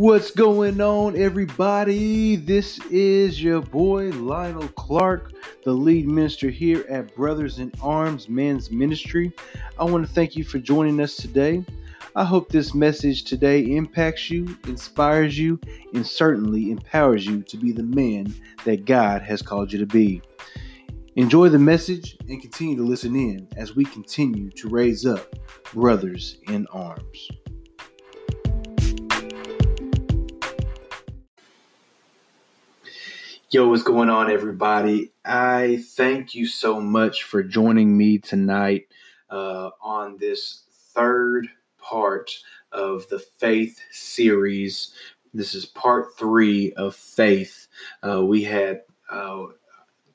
What's going on, everybody? This is your boy Lionel Clark, the lead minister here at Brothers in Arms Men's Ministry. I want to thank you for joining us today. I hope this message today impacts you, inspires you, and certainly empowers you to be the man that God has called you to be. Enjoy the message and continue to listen in as we continue to raise up brothers in arms. Yo, what's going on, everybody? I thank you so much for joining me tonight uh, on this third part of the Faith series. This is part three of Faith. Uh, we had uh,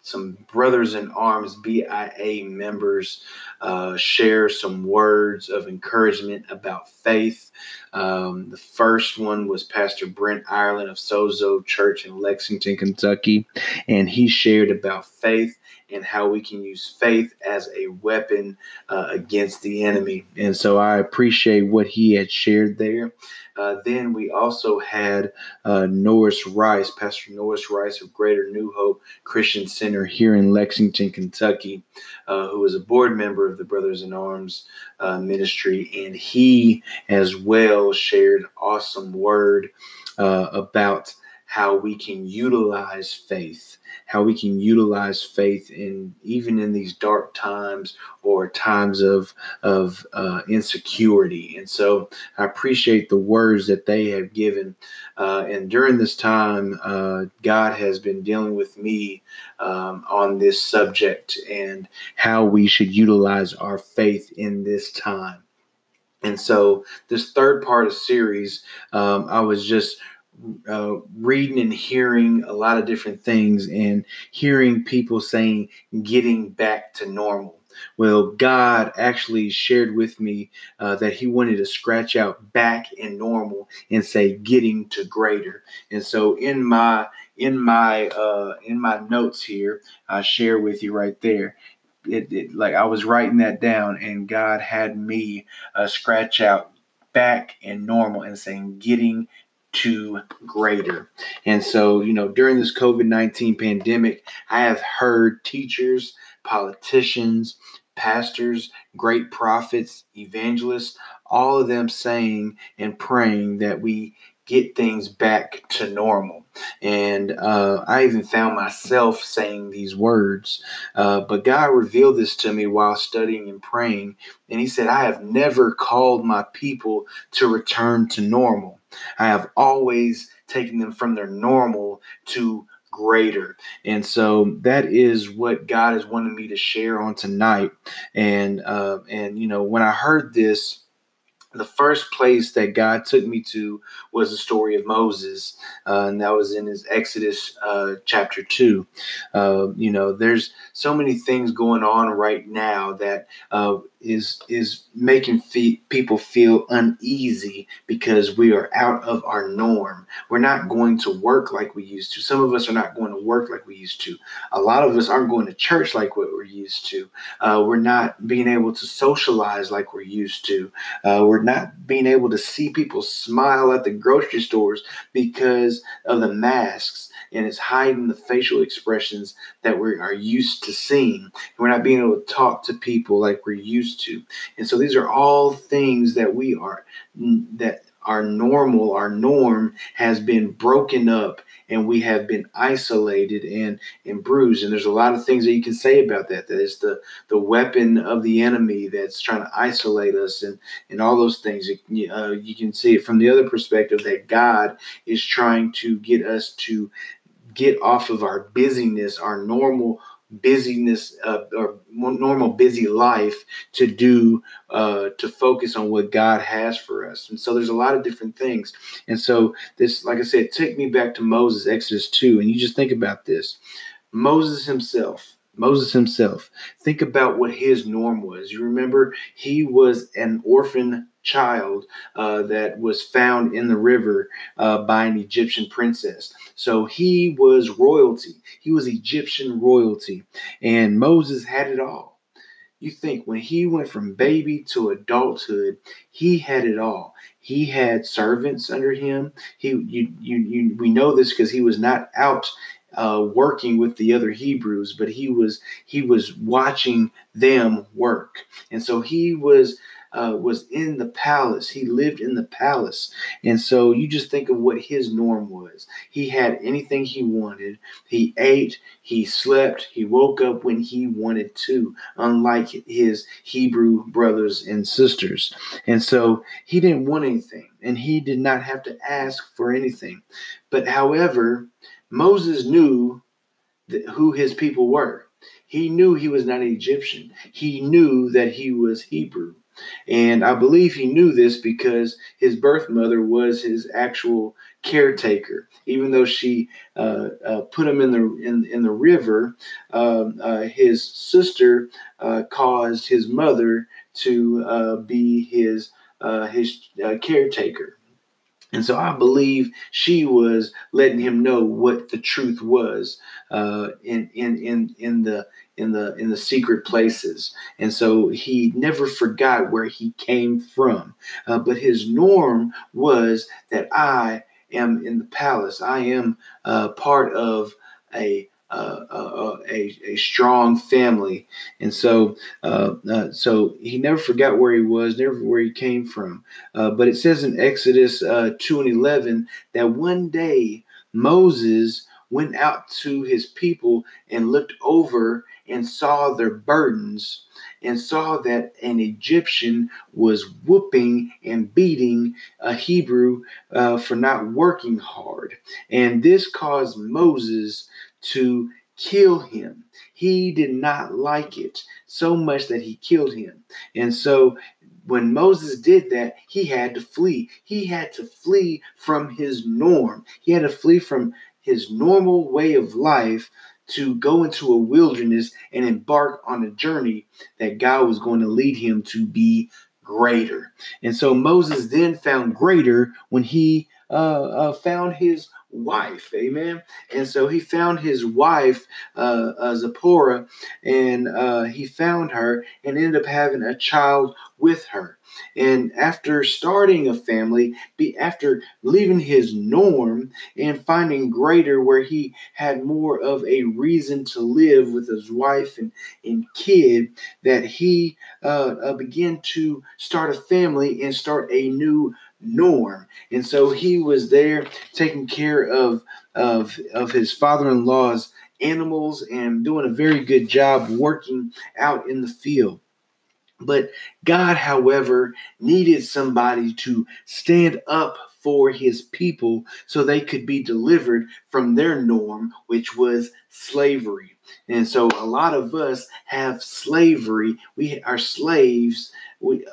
some Brothers in Arms BIA members uh, share some words of encouragement about faith. Um, the first one was Pastor Brent Ireland of Sozo Church in Lexington, Kentucky, and he shared about faith and how we can use faith as a weapon uh, against the enemy. And so I appreciate what he had shared there. Uh, then we also had uh, Norris Rice, Pastor Norris Rice of Greater New Hope Christian Center here in Lexington, Kentucky, uh, who is a board member of the Brothers in Arms uh, ministry. And he as well shared awesome word uh, about how we can utilize faith how we can utilize faith in even in these dark times or times of of uh, insecurity. And so I appreciate the words that they have given. Uh, and during this time, uh, God has been dealing with me um, on this subject and how we should utilize our faith in this time. And so, this third part of series, um, I was just uh, reading and hearing a lot of different things and hearing people saying getting back to normal. Well, God actually shared with me uh, that He wanted to scratch out back and normal and say getting to greater. And so in my in my uh, in my notes here, I share with you right there. It, it, like I was writing that down, and God had me uh, scratch out back and normal and saying getting to greater. And so, you know, during this COVID 19 pandemic, I have heard teachers, politicians, pastors, great prophets, evangelists, all of them saying and praying that we get things back to normal. And uh, I even found myself saying these words. Uh, but God revealed this to me while studying and praying. And He said, I have never called my people to return to normal. I have always taken them from their normal to greater. And so that is what God has wanted me to share on tonight. And uh, and you know, when I heard this the first place that God took me to was the story of Moses, uh, and that was in his Exodus uh, chapter two. Uh, you know, there's so many things going on right now that uh, is is making fe- people feel uneasy because we are out of our norm. We're not going to work like we used to. Some of us are not going to work like we used to. A lot of us aren't going to church like what we're used to. Uh, we're not being able to socialize like we're used to. Uh, we're not being able to see people smile at the grocery stores because of the masks and it's hiding the facial expressions that we are used to seeing. We're not being able to talk to people like we're used to. And so these are all things that we are that our normal, our norm has been broken up and we have been isolated and, and bruised. And there's a lot of things that you can say about that. That is the, the weapon of the enemy that's trying to isolate us and, and all those things. Uh, you can see it from the other perspective that God is trying to get us to get off of our busyness, our normal busyness uh, or normal busy life to do uh, to focus on what God has for us. And so there's a lot of different things. And so this, like I said, take me back to Moses, Exodus 2, and you just think about this. Moses himself, Moses himself, think about what his norm was. You remember he was an orphan child uh, that was found in the river uh, by an Egyptian princess. So he was royalty. He was Egyptian royalty. And Moses had it all. You think when he went from baby to adulthood, he had it all. he had servants under him. He, you, you, you we know this because he was not out uh, working with the other Hebrews, but he was he was watching them work, and so he was uh, was in the palace. He lived in the palace. And so you just think of what his norm was. He had anything he wanted. He ate, he slept, he woke up when he wanted to, unlike his Hebrew brothers and sisters. And so he didn't want anything and he did not have to ask for anything. But however, Moses knew who his people were. He knew he was not an Egyptian. He knew that he was Hebrew. And I believe he knew this because his birth mother was his actual caretaker. Even though she uh, uh, put him in the in, in the river, um, uh, his sister uh, caused his mother to uh, be his uh, his caretaker. And so I believe she was letting him know what the truth was in in in in the in the in the secret places. And so he never forgot where he came from. Uh, but his norm was that i am in the palace. I am uh, part of a a, a strong family, and so uh, uh, so he never forgot where he was, never where he came from. Uh, but it says in Exodus uh, two and eleven that one day Moses went out to his people and looked over and saw their burdens and saw that an Egyptian was whooping and beating a Hebrew uh, for not working hard. And this caused Moses to kill him. He did not like it so much that he killed him. And so when Moses did that, he had to flee. He had to flee from his norm. He had to flee from his normal way of life to go into a wilderness and embark on a journey that God was going to lead him to be greater. And so Moses then found greater when he uh, uh, found his wife. Amen. And so he found his wife, uh, uh, Zipporah, and uh, he found her and ended up having a child with her. And after starting a family, be after leaving his norm and finding greater where he had more of a reason to live with his wife and, and kid, that he uh, uh, began to start a family and start a new norm. And so he was there taking care of of of his father-in-law's animals and doing a very good job working out in the field. But God, however, needed somebody to stand up for his people so they could be delivered from their norm, which was slavery. And so a lot of us have slavery. We are slaves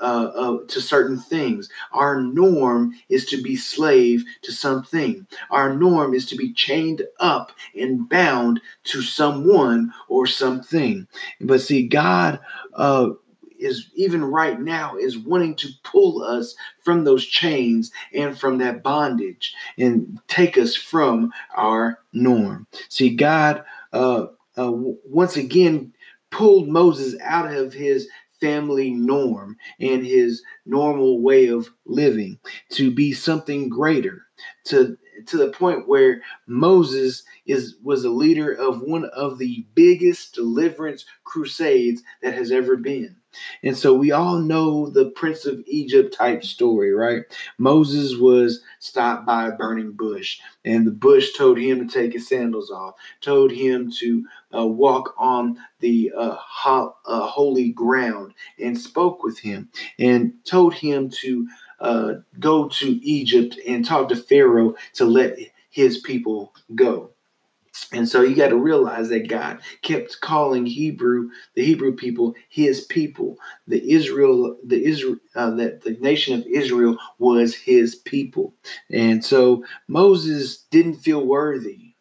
uh, uh, to certain things. Our norm is to be slave to something. Our norm is to be chained up and bound to someone or something. But see, God uh, is even right now is wanting to pull us from those chains and from that bondage and take us from our norm. See, God uh, uh, once again pulled Moses out of his family norm and his normal way of living to be something greater to to the point where Moses is was a leader of one of the biggest deliverance crusades that has ever been. And so we all know the Prince of Egypt type story, right? Moses was stopped by a burning bush, and the bush told him to take his sandals off, told him to uh, walk on the uh, ho- uh, holy ground, and spoke with him, and told him to uh, go to Egypt and talk to Pharaoh to let his people go. And so you got to realize that God kept calling Hebrew, the Hebrew people, His people. The Israel, the Israel, uh, that the nation of Israel was His people. And so Moses didn't feel worthy.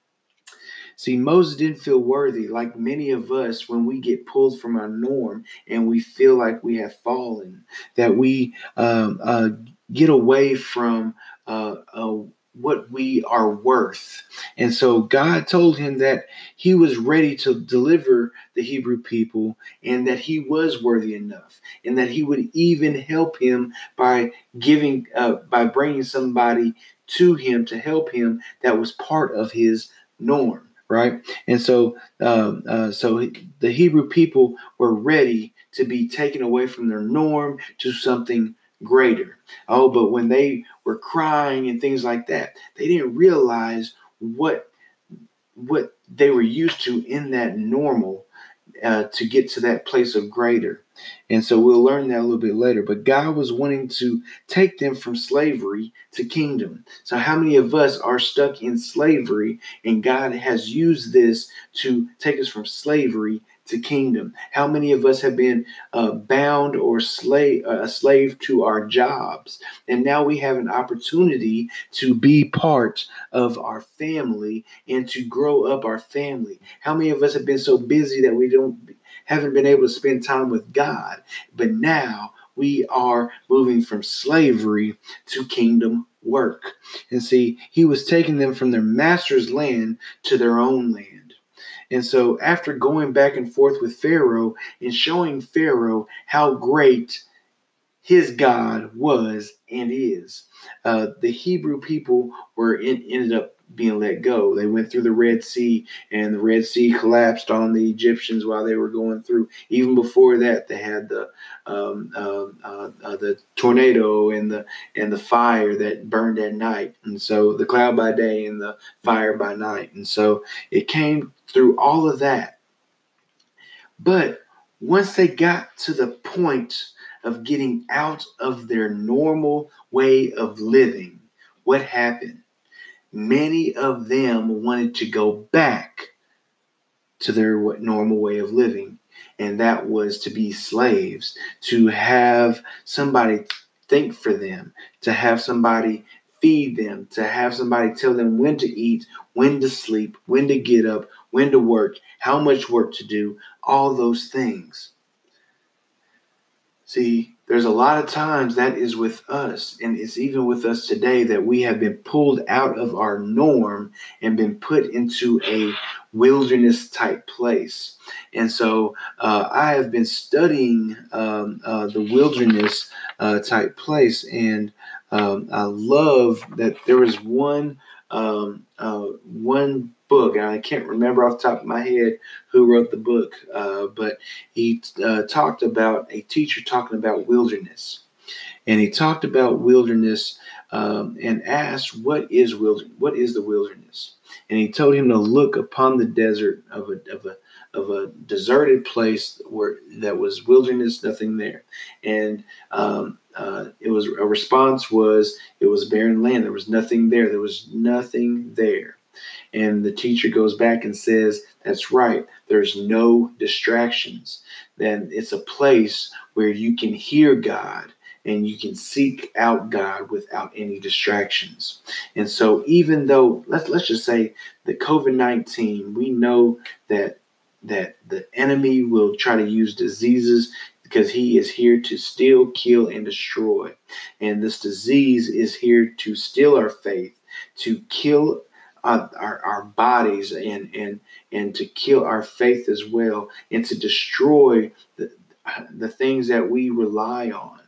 See, Moses didn't feel worthy, like many of us, when we get pulled from our norm and we feel like we have fallen, that we um, uh, get away from uh, what we are worth. And so God told him that he was ready to deliver the Hebrew people and that he was worthy enough and that he would even help him by giving uh, by bringing somebody to him to help him that was part of his norm right and so um, uh, so the hebrew people were ready to be taken away from their norm to something greater. Oh, but when they were crying and things like that, they didn't realize what what they were used to in that normal uh, to get to that place of greater. And so we'll learn that a little bit later. But God was wanting to take them from slavery to kingdom. So, how many of us are stuck in slavery and God has used this to take us from slavery to kingdom? How many of us have been uh, bound or slave, uh, a slave to our jobs? And now we have an opportunity to be part of our family and to grow up our family. How many of us have been so busy that we don't haven't been able to spend time with God? But now we are moving from slavery to kingdom work. And see, he was taking them from their master's land to their own land. And so, after going back and forth with Pharaoh and showing Pharaoh how great his God was and is, uh, the Hebrew people were in, ended up being let go. They went through the Red Sea, and the Red Sea collapsed on the Egyptians while they were going through. Even before that, they had the um, uh, uh, uh, the tornado and the and the fire that burned at night, and so the cloud by day and the fire by night, and so it came through all of that. But once they got to the point of getting out of their normal way of living, what happened? Many of them wanted to go back to their normal way of living, and that was to be slaves, to have somebody think for them, to have somebody feed them, to have somebody tell them when to eat, when to sleep, when to get up, when to work, how much work to do, all those things. See, there's a lot of times that is with us, and it's even with us today that we have been pulled out of our norm and been put into a wilderness type place. And so uh, I have been studying um, uh, the wilderness uh, type place, and um, I love that there was one um, uh, one book. And I can't remember off the top of my head who wrote the book, uh, but he uh, talked about a teacher talking about wilderness, and he talked about wilderness um, and asked, "What is wilderness? What is the wilderness?" And he told him to look upon the desert of a of a of a deserted place where that was wilderness, nothing there, and um, uh, it was a response was it was barren land. There was nothing there. There was nothing there. And the teacher goes back and says, That's right, there's no distractions. Then it's a place where you can hear God and you can seek out God without any distractions. And so, even though let's let's just say the COVID nineteen, we know that that the enemy will try to use diseases because he is here to steal, kill, and destroy. And this disease is here to steal our faith, to kill our, our, our bodies and, and, and to kill our faith as well and to destroy the, the things that we rely on.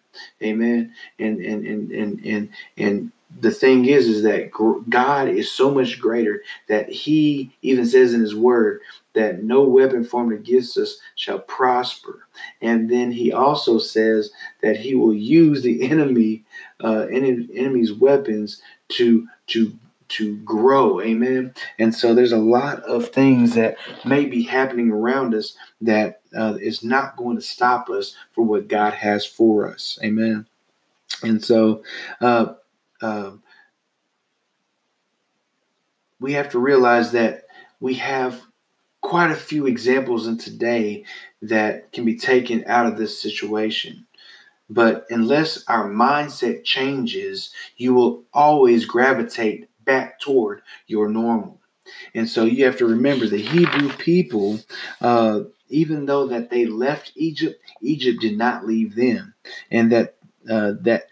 Amen. And, and, and, and, and, and the thing is, is that God is so much greater that he even says in his word that no weapon formed against us shall prosper. And then he also says that he will use the enemy, uh, enemy's weapons to, to to grow. Amen. And so there's a lot of things that may be happening around us that uh, is not going to stop us for what God has for us. Amen. And so uh, uh, we have to realize that we have quite a few examples in today that can be taken out of this situation. But unless our mindset changes, you will always gravitate back toward your normal. And so you have to remember the Hebrew people, uh, even though that they left Egypt, Egypt did not leave them, and that uh, that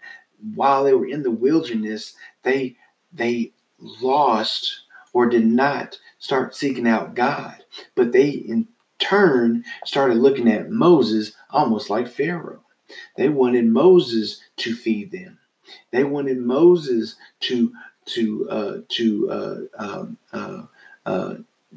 while they were in the wilderness, they they lost or did not start seeking out God, but they in turn started looking at Moses almost like Pharaoh. They wanted Moses to feed them. They wanted Moses to to uh, to uh, um, uh, uh,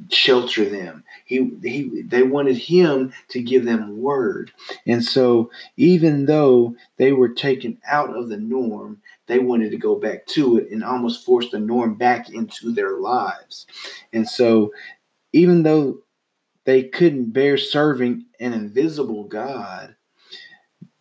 shelter them. He he they wanted him to give them word. And so even though they were taken out of the norm, they wanted to go back to it and almost force the norm back into their lives. And so even though they couldn't bear serving an invisible God,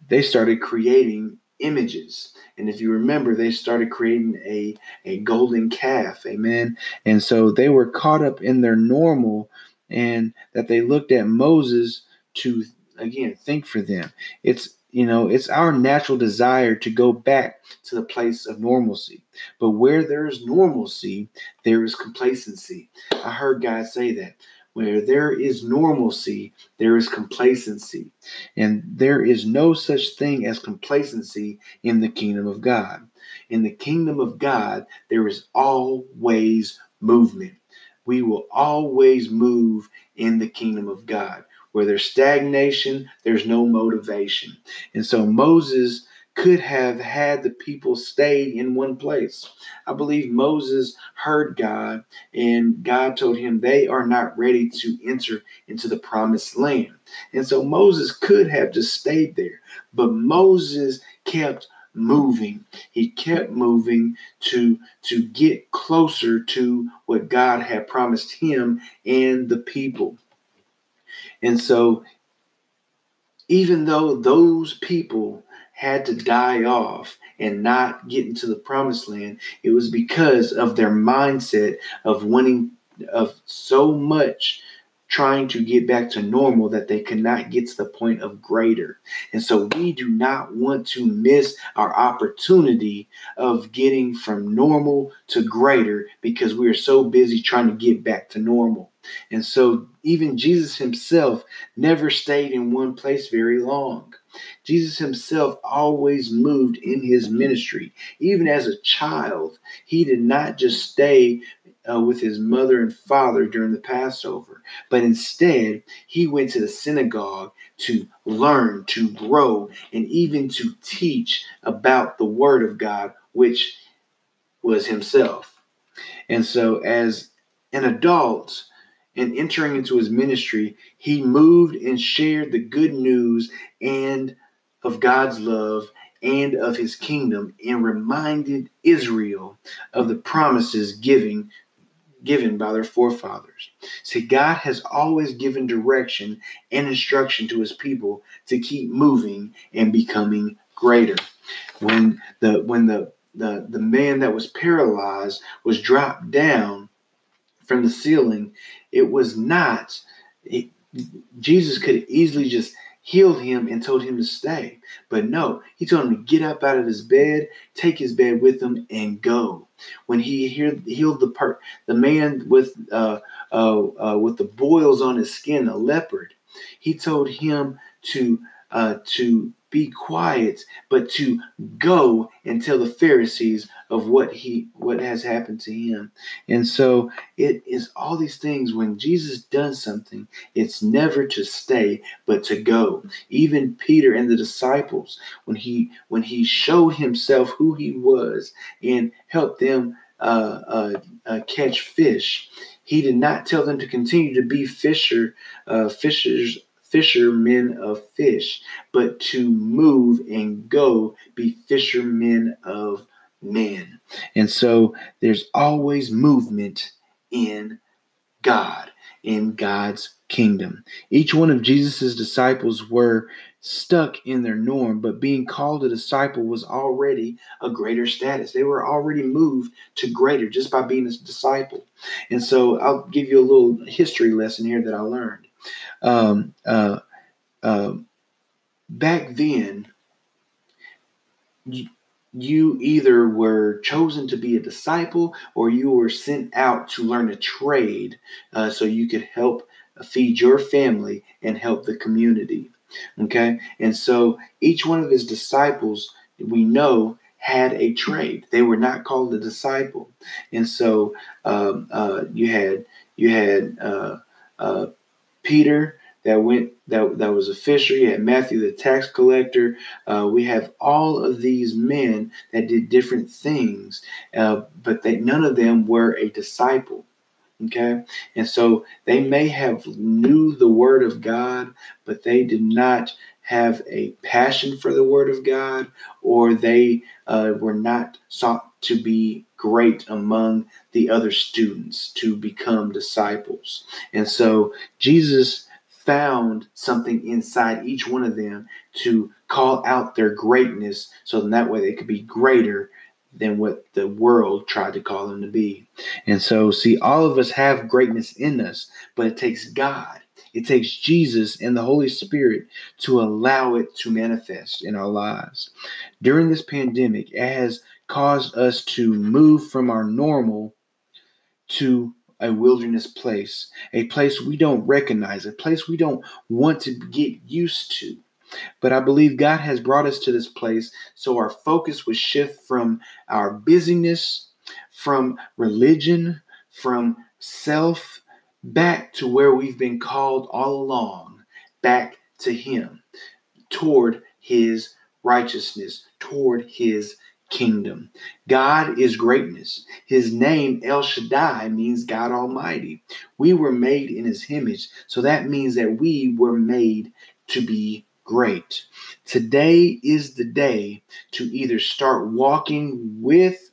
they started creating images. And if you remember, they started creating a, a golden calf. Amen. And so they were caught up in their normal and that they looked at Moses to, again, think for them. It's, you know, it's our natural desire to go back to the place of normalcy. But where there is normalcy, there is complacency. I heard guys say that. Where there is normalcy, there is complacency. And there is no such thing as complacency in the kingdom of God. In the kingdom of God, there is always movement. We will always move in the kingdom of God. Where there's stagnation, there's no motivation. And so Moses could have had the people stay in one place. I believe Moses heard God, and God told him they are not ready to enter into the promised land. And so Moses could have just stayed there, but Moses kept moving. He kept moving to to get closer to what God had promised him and the people. And so even though those people had to die off and not get into the promised land, it was because of their mindset of wanting of so much trying to get back to normal that they could not get to the point of greater. And so we do not want to miss our opportunity of getting from normal to greater because we are so busy trying to get back to normal. And so even Jesus himself never stayed in one place very long. Jesus himself always moved in his ministry. Even as a child, he did not just stay uh, with his mother and father during the Passover, but instead he went to the synagogue to learn, to grow, and even to teach about the Word of God, which was himself. And so, as an adult, and entering into his ministry, he moved and shared the good news and of God's love and of his kingdom and reminded Israel of the promises given given by their forefathers. See, God has always given direction and instruction to his people to keep moving and becoming greater. When the when the the, the man that was paralyzed was dropped down from the ceiling, it was not, it, Jesus could easily just healed him and told him to stay. But no, he told him to get up out of his bed, take his bed with him, and go. When he healed the part, the man with uh, uh, uh, with the boils on his skin, a leopard, he told him to uh, to be quiet, but to go and tell the Pharisees of what he what has happened to him. And so it is all these things when Jesus does something, it's never to stay, but to go. Even Peter and the disciples, when he when he showed himself who he was and helped them uh, uh, uh, catch fish, he did not tell them to continue to be fisher uh, fishers fishermen of fish, but to move and go be fishermen of men. And so there's always movement in God, in God's kingdom. Each one of Jesus' disciples were stuck in their norm, but being called a disciple was already a greater status. They were already moved to greater just by being a disciple. And so I'll give you a little history lesson here that I learned um, uh, uh, back then, you, either were chosen to be a disciple or you were sent out to learn a trade uh, so you could help feed your family and help the community. Okay, and so each one of his disciples we know had a trade. They were not called a disciple, and so um, uh, you had you had uh, uh, Peter that went that that was a fisher. You had Matthew the tax collector. Uh, we have all of these men that did different things, uh, but they none of them were a disciple. Okay, and so they may have knew the word of God, but they did not have a passion for the word of God, or they uh, were not sought to be great among the other students to become disciples. And so Jesus found something inside each one of them to call out their greatness so that way they could be greater than what the world tried to call them to be. And so, see, all of us have greatness in us, but it takes God, it takes Jesus and the Holy Spirit to allow it to manifest in our lives. During this pandemic, it has caused us to move from our normal to a wilderness place, a place we don't recognize, a place we don't want to get used to. But I believe God has brought us to this place so our focus would shift from our busyness, from religion, from self, back to where we've been called all along, back to Him, toward His righteousness, toward His kingdom. God is greatness. His name, El Shaddai, means God Almighty. We were made in His image, so that means that we were made to be great. Today is the day to either start walking with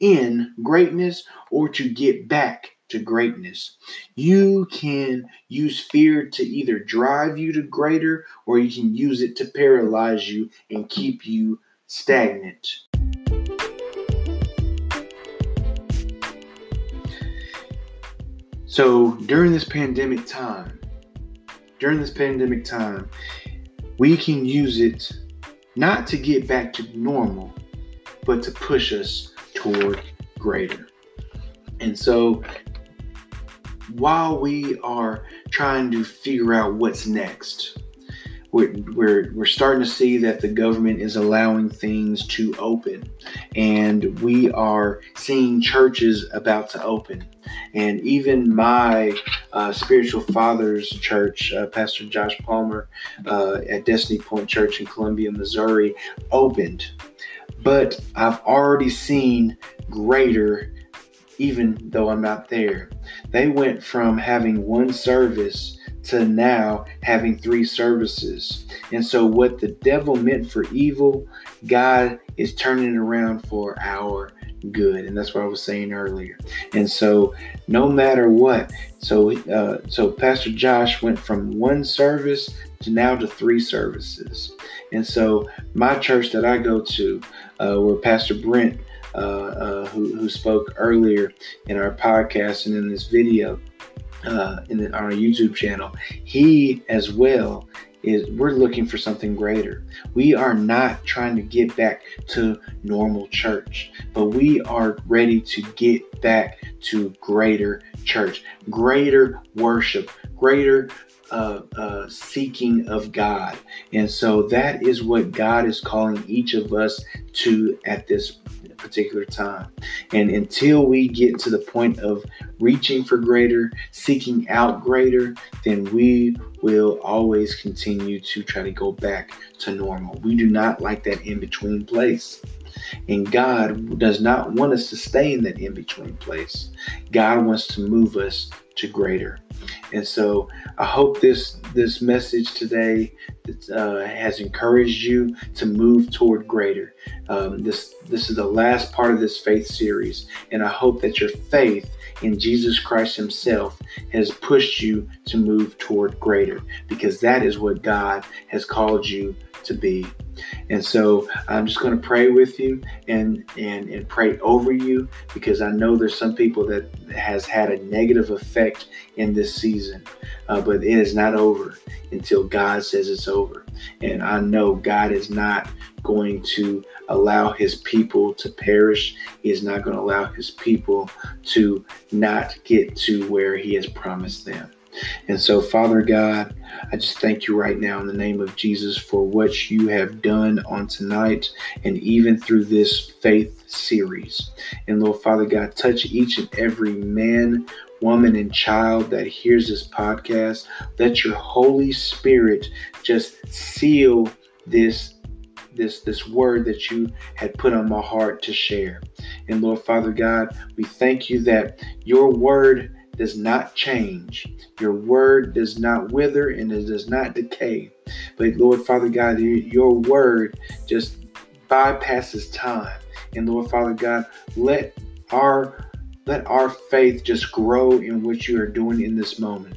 in greatness or to get back to greatness. You can use fear to either drive you to greater or you can use it to paralyze you and keep you stagnant. So during this pandemic time, during this pandemic time, we can use it not to get back to normal, but to push us toward greater. And so while we are trying to figure out what's next, we're, we're, we're starting to see that the government is allowing things to open. And we are seeing churches about to open. And even my uh, spiritual father's church uh, pastor josh palmer uh, at destiny point church in columbia missouri opened. But i've already seen greater even though i'm not there. They went from having one service to now having three services. And so, what the devil meant for evil, God is turning around for our good. And that's what I was saying earlier. And so, no matter what, so uh, so Pastor Josh went from one service to now to three services. And so, my church that I go to, uh, where Pastor Brent, uh, uh who, who spoke earlier in our podcast and in this video, uh, in our YouTube channel, he as well is we're looking for something greater. We are not trying to get back to normal church, but we are ready to get back to greater church, greater worship, greater uh, uh, seeking of God. And so that is what God is calling each of us to at this particular time. And until we get to the point of reaching for greater, seeking out greater, then we will always continue to try to go back to normal. We do not like that in between place. And God does not want us to stay in that in between place. God wants to move us to greater. And so I hope this this message today uh, has encouraged you to move toward greater. Um, this this is the last part of this faith series, and I hope that your faith in Jesus Christ Himself has pushed you to move toward greater, because that is what God has called you to be. And so I'm just going to pray with you and and and pray over you because I know there's some people that has had a negative effect in this season, uh, but it is not over until God says it's over. And I know God is not going to allow His people to perish. He is not going to allow His people to not get to where He has promised them. And so, Father God, I just thank you right now in the name of Jesus for what you have done on tonight and even through this faith series. And Lord Father God, touch each and every man, woman, and child that hears this podcast. Let your Holy Spirit just seal this this this word that you had put on my heart to share. And Lord Father God, we thank you that your word does not change. Your word does not wither and it does not decay. But Lord Father God, your word just bypasses time. And Lord Father God, let our let our faith just grow in what you are doing in this moment.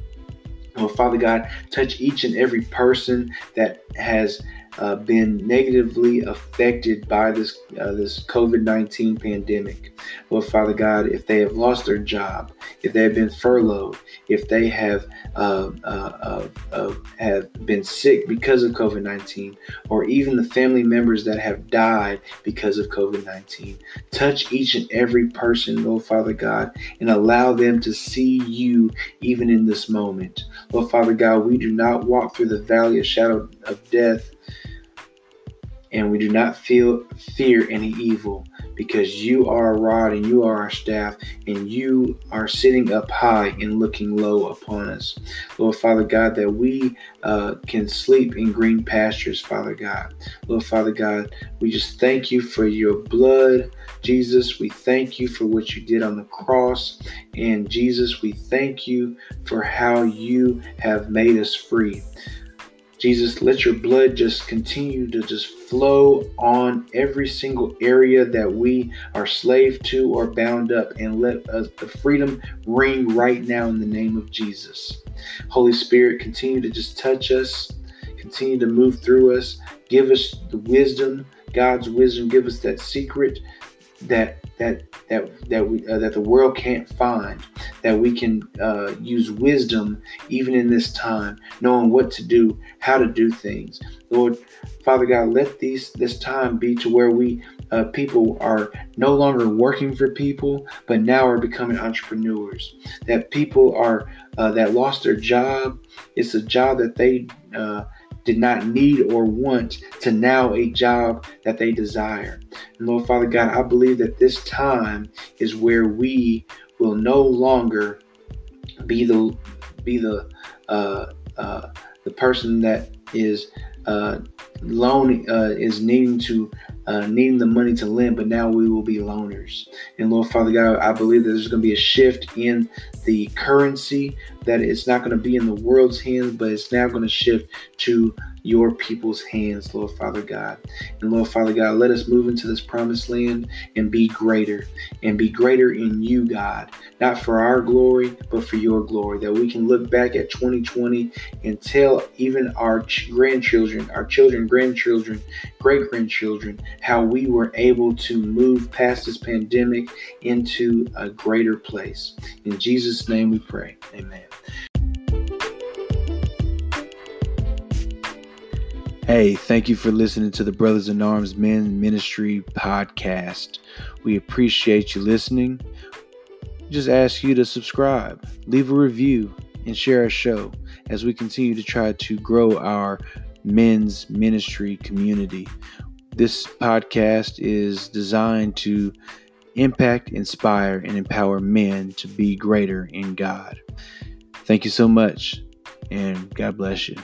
Lord Father God, touch each and every person that has uh, been negatively affected by this uh, this COVID nineteen pandemic. Lord Father God, if they have lost their job, if they have been furloughed, if they have uh, uh, uh, uh have been sick because of COVID nineteen, or even the family members that have died because of COVID nineteen, touch each and every person, Lord Father God, and allow them to see you even in this moment. Lord Father God, we do not walk through the valley of shadow of death and we do not feel fear any evil because you are a rod and you are our staff and you are sitting up high and looking low upon us. Lord father god that we uh, can sleep in green pastures father god. Lord father god we just thank you for your blood jesus. We thank you for what you did on the cross. And jesus we thank you for how you have made us free. Jesus, let your blood just continue to just flow on every single area that we are slave to or bound up, and let us, the freedom ring right now in the name of Jesus. Holy Spirit, continue to just touch us, continue to move through us, give us the wisdom, God's wisdom, give us that secret that that that that we uh, that the world can't find that we can uh, use wisdom even in this time knowing what to do how to do things. Lord father god let these this time be to where we uh, people are no longer working for people but now are becoming entrepreneurs. That people are uh, that lost their job. It's a job that they uh, did not need or want to now a job that they desire. And Lord Father God, I believe that this time is where we will no longer be the be the uh, uh, the person that is uh, loan uh, is needing to uh, needing the money to lend, but now we will be loaners. And Lord Father God, I believe that there's going to be a shift in the currency that it's not going to be in the world's hands, but it's now going to shift to your people's hands, Lord Father God. And Lord Father God, let us move into this promised land and be greater and be greater in you, God, not for our glory, but for your glory, that we can look back at 2020 and tell even our grandchildren, our children, grandchildren, great grandchildren, how we were able to move past this pandemic into a greater place. In Jesus' name we pray. Amen. Hey, thank you for listening to the Brothers in Arms Men Ministry podcast. We appreciate you listening. Just ask you to subscribe, leave a review, and share our show as we continue to try to grow our men's ministry community. This podcast is designed to impact, inspire, and empower men to be greater in God. Thank you so much, and God bless you.